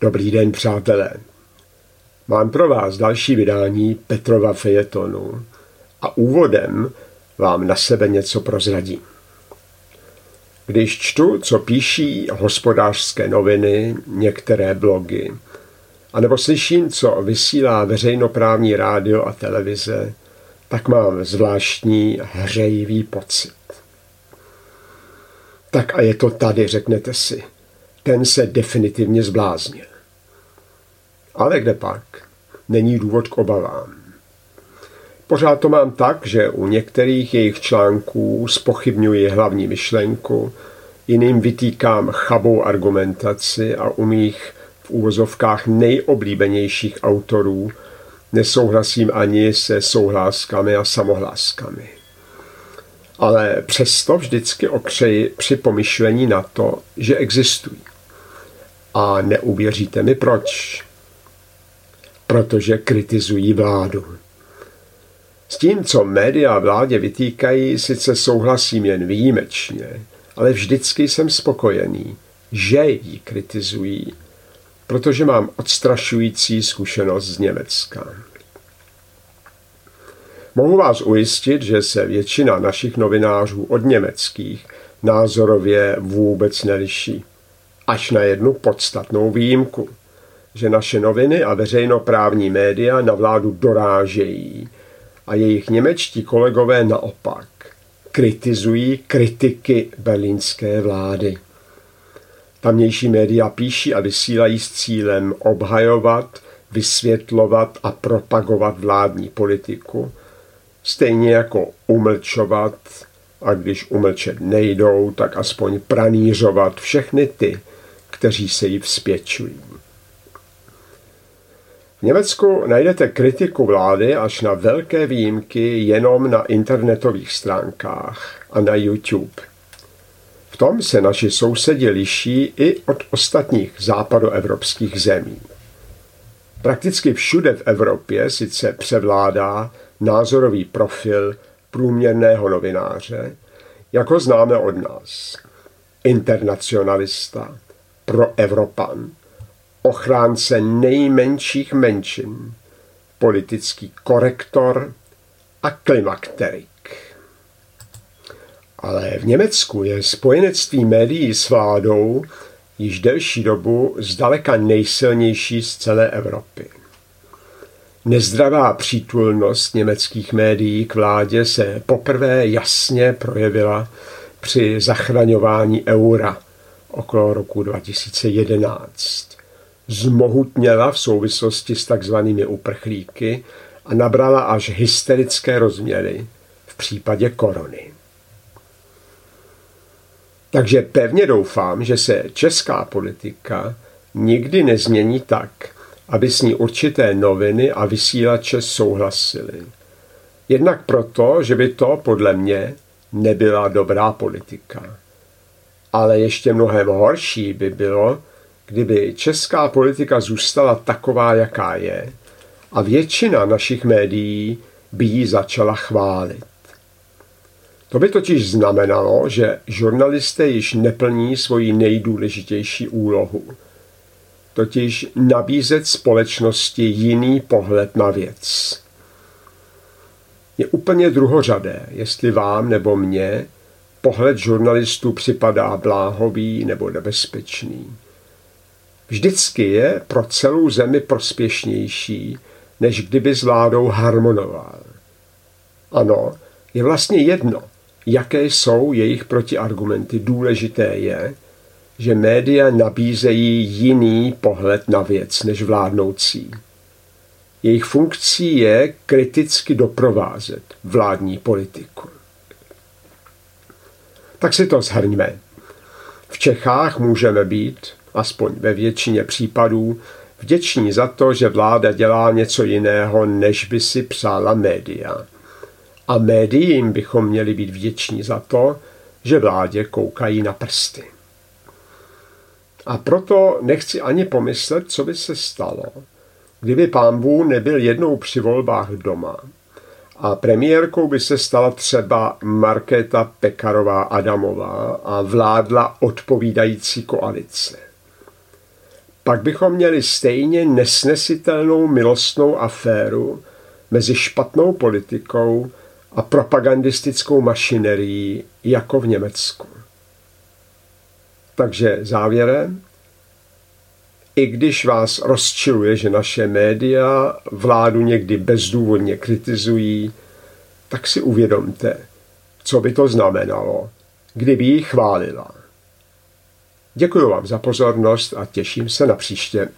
Dobrý den, přátelé. Mám pro vás další vydání Petrova fejetonu a úvodem vám na sebe něco prozradím. Když čtu, co píší hospodářské noviny, některé blogy, anebo slyším, co vysílá veřejnoprávní rádio a televize, tak mám zvláštní hřejivý pocit. Tak a je to tady, řeknete si. Ten se definitivně zbláznil. Ale kde pak? Není důvod k obavám. Pořád to mám tak, že u některých jejich článků spochybňuji hlavní myšlenku, jiným vytýkám chabou argumentaci a u mých v úvozovkách nejoblíbenějších autorů nesouhlasím ani se souhláskami a samohláskami. Ale přesto vždycky okřeji při pomyšlení na to, že existují. A neuvěříte mi proč. Protože kritizují vládu. S tím, co média vládě vytýkají, sice souhlasím jen výjimečně, ale vždycky jsem spokojený, že ji kritizují, protože mám odstrašující zkušenost z Německa. Mohu vás ujistit, že se většina našich novinářů od německých názorově vůbec neliší. Až na jednu podstatnou výjimku, že naše noviny a veřejnoprávní média na vládu dorážejí a jejich němečtí kolegové naopak kritizují kritiky berlínské vlády. Tamnější média píší a vysílají s cílem obhajovat, vysvětlovat a propagovat vládní politiku, stejně jako umlčovat a když umlčet nejdou, tak aspoň pranířovat všechny ty, kteří se jí vzpěčují. V Německu najdete kritiku vlády až na velké výjimky jenom na internetových stránkách a na YouTube. V tom se naši sousedi liší i od ostatních západoevropských zemí. Prakticky všude v Evropě sice převládá názorový profil průměrného novináře, jako známe od nás. Internacionalista, proevropan, ochránce nejmenších menšin, politický korektor a klimakterik. Ale v Německu je spojenectví médií s vládou již delší dobu zdaleka nejsilnější z celé Evropy. Nezdravá přítulnost německých médií k vládě se poprvé jasně projevila při zachraňování eura okolo roku 2011. Zmohutněla v souvislosti s takzvanými uprchlíky a nabrala až hysterické rozměry v případě korony. Takže pevně doufám, že se česká politika nikdy nezmění tak, aby s ní určité noviny a vysílače souhlasili. Jednak proto, že by to podle mě nebyla dobrá politika. Ale ještě mnohem horší by bylo, kdyby česká politika zůstala taková, jaká je, a většina našich médií by ji začala chválit. To by totiž znamenalo, že žurnalisté již neplní svoji nejdůležitější úlohu – totiž nabízet společnosti jiný pohled na věc. Je úplně druhořadé, jestli vám nebo mně pohled žurnalistů připadá bláhový nebo nebezpečný. Vždycky je pro celou zemi prospěšnější, než kdyby s vládou harmonoval. Ano, je vlastně jedno, jaké jsou jejich protiargumenty. Důležité je, že média nabízejí jiný pohled na věc než vládnoucí. Jejich funkcí je kriticky doprovázet vládní politiku. Tak si to shrňme. V Čechách můžeme být, aspoň ve většině případů, vděční za to, že vláda dělá něco jiného, než by si přála média. A médiím bychom měli být vděční za to, že vládě koukají na prsty. A proto nechci ani pomyslet, co by se stalo, kdyby pán Bů nebyl jednou při volbách doma a premiérkou by se stala třeba Markéta Pekarová Adamová a vládla odpovídající koalice. pak bychom měli stejně nesnesitelnou milostnou aféru mezi špatnou politikou a propagandistickou mašinerií jako v Německu. Takže závěrem, i když vás rozčiluje, že naše média vládu někdy bezdůvodně kritizují, tak si uvědomte, co by to znamenalo, kdyby ji chválila. Děkuji vám za pozornost a těším se na příště.